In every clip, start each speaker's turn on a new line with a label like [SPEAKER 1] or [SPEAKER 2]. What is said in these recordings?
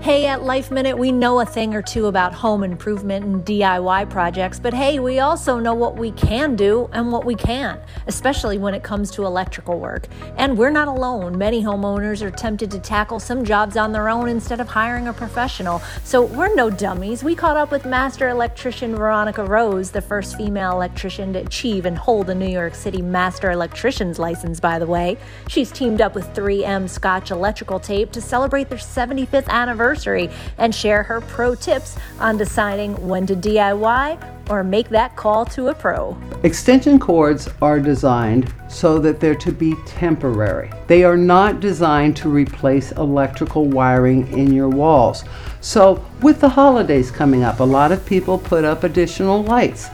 [SPEAKER 1] Hey, at Life Minute, we know a thing or two about home improvement and DIY projects, but hey, we also know what we can do and what we can't, especially when it comes to electrical work. And we're not alone. Many homeowners are tempted to tackle some jobs on their own instead of hiring a professional. So we're no dummies. We caught up with master electrician Veronica Rose, the first female electrician to achieve and hold a New York City master electrician's license, by the way. She's teamed up with 3M Scotch Electrical Tape to celebrate their 75th anniversary anniversary and share her pro tips on deciding when to DIY or make that call to a pro.
[SPEAKER 2] Extension cords are designed so that they're to be temporary. They are not designed to replace electrical wiring in your walls. So, with the holidays coming up, a lot of people put up additional lights.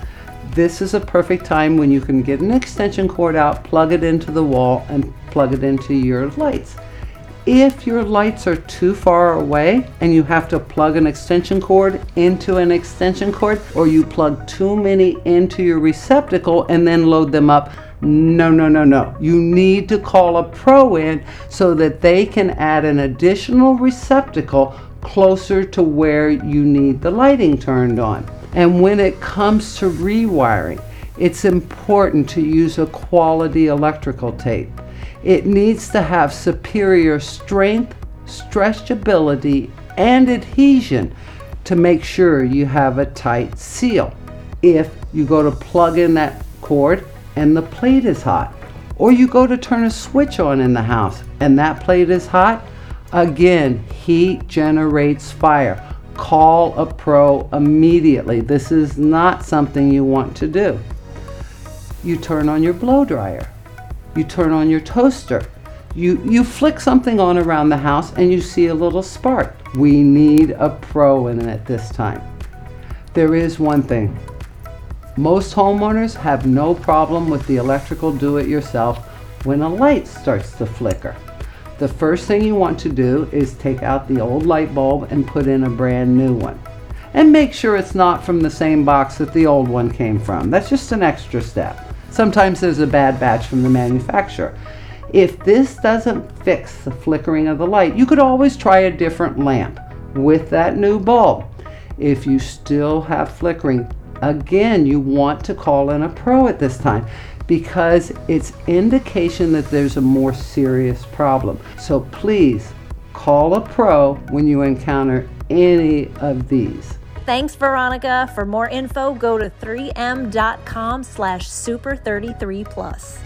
[SPEAKER 2] This is a perfect time when you can get an extension cord out, plug it into the wall, and plug it into your lights. If your lights are too far away and you have to plug an extension cord into an extension cord, or you plug too many into your receptacle and then load them up, no, no, no, no. You need to call a pro in so that they can add an additional receptacle closer to where you need the lighting turned on. And when it comes to rewiring, it's important to use a quality electrical tape. It needs to have superior strength, stretchability, and adhesion to make sure you have a tight seal. If you go to plug in that cord and the plate is hot, or you go to turn a switch on in the house and that plate is hot, again, heat generates fire. Call a pro immediately. This is not something you want to do. You turn on your blow dryer you turn on your toaster. You, you flick something on around the house and you see a little spark. We need a pro in it this time. There is one thing. Most homeowners have no problem with the electrical do-it-yourself when a light starts to flicker. The first thing you want to do is take out the old light bulb and put in a brand new one. And make sure it's not from the same box that the old one came from. That's just an extra step. Sometimes there's a bad batch from the manufacturer. If this doesn't fix the flickering of the light, you could always try a different lamp with that new bulb. If you still have flickering, again, you want to call in a pro at this time because it's indication that there's a more serious problem. So please call a pro when you encounter any of these.
[SPEAKER 1] Thanks, Veronica. For more info, go to 3m.com slash super 33 plus.